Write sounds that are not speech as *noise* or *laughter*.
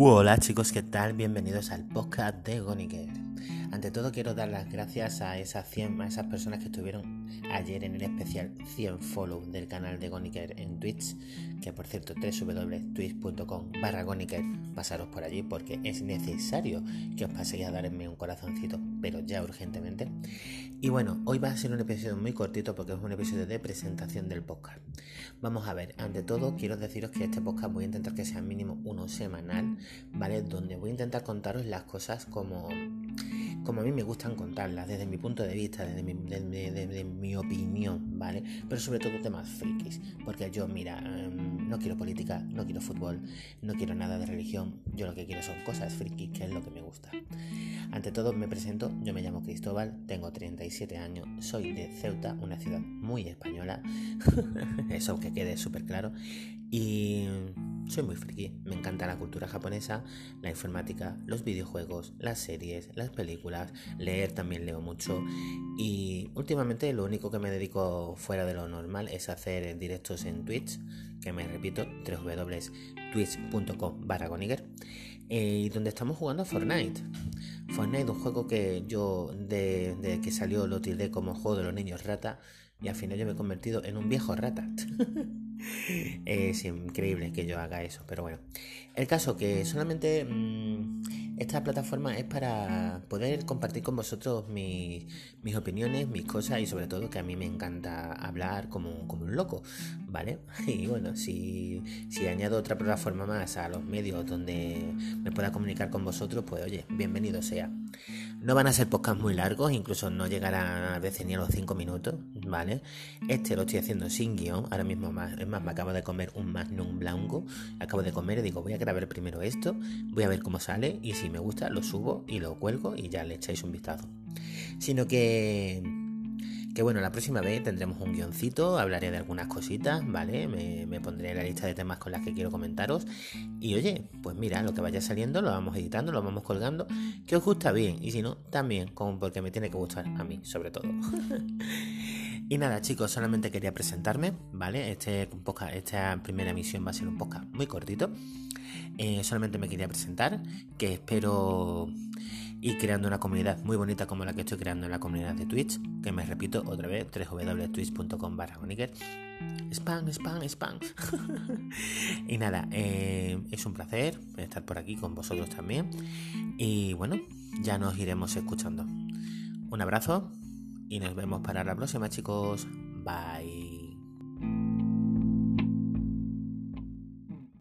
Hola chicos, ¿qué tal? Bienvenidos al podcast de Goniker. Ante todo quiero dar las gracias a esas 100, a esas personas que estuvieron ayer en el especial 100 follow del canal de Goniker en Twitch, que por cierto www.twitch.com barra Goniker, pasaros por allí porque es necesario que os paséis a darme un corazoncito, pero ya urgentemente. Y bueno, hoy va a ser un episodio muy cortito porque es un episodio de presentación del podcast. Vamos a ver, ante todo quiero deciros que este podcast voy a intentar que sea mínimo uno semanal, ¿vale? Donde voy a intentar contaros las cosas como como a mí me gustan contarlas, desde mi punto de vista, desde mi, opinión, ¿vale? Pero sobre todo temas frikis, porque yo, mira, em, no quiero política, no quiero fútbol, no quiero nada de religión, yo lo que quiero son cosas frikis, que es lo que me gusta. Ante todo me presento, yo me llamo Cristóbal, tengo 37 años, soy de Ceuta, una ciudad muy española, *laughs* eso que quede súper claro, y soy muy friki, me encanta la cultura japonesa, la informática, los videojuegos, las series, las películas, leer también leo mucho y últimamente lo único que me dedico fuera de lo normal es hacer directos en Twitch, que me repito, www.twitch.com barra eh, y donde estamos jugando a Fortnite. Fortnite, un juego que yo de, que salió lo tildé como juego de los niños rata y al final yo me he convertido en un viejo rata. *laughs* es increíble que yo haga eso, pero bueno. El caso que solamente mm, esta plataforma es para poder compartir con vosotros mis, opiniones, mis cosas y sobre todo que a mí me encanta hablar como, un loco, ¿vale? *laughs* Y bueno, si, si añado otra plataforma más a los medios donde me pueda comunicar con vosotros, pues oye, bienvenido sea. No van a ser podcasts muy largos, incluso no llegarán a veces ni a los 5 minutos, ¿vale? Este lo estoy haciendo sin guion, ahora mismo más, es más, me acabo de comer un Magnum Blanco, acabo de comer y digo, voy a grabar primero esto, voy a ver cómo sale y si me gusta lo subo y lo cuelgo y ya le echáis un vistazo. Sino que que bueno, la próxima vez tendremos un guioncito, hablaré de algunas cositas, ¿vale? Me, pondré la lista de temas con las que quiero comentaros. Y oye, pues mira, lo que vaya saliendo lo vamos editando, lo vamos colgando. Que os gusta bien, y si no, también, como porque me tiene que gustar a mí, sobre todo. *laughs* y nada, chicos, solamente quería presentarme, ¿vale? Este esta primera emisión va a ser un podcast muy cortito. Eh, solamente me quería presentar, que espero y creando una comunidad muy bonita como la que estoy creando en la comunidad de Twitch, que me repito otra vez, www.twitch.com barra Spam, spam, spam. *laughs* y nada, eh, es un placer estar por aquí con vosotros también. Y bueno, ya nos iremos escuchando. Un abrazo y nos vemos para la próxima chicos. Bye.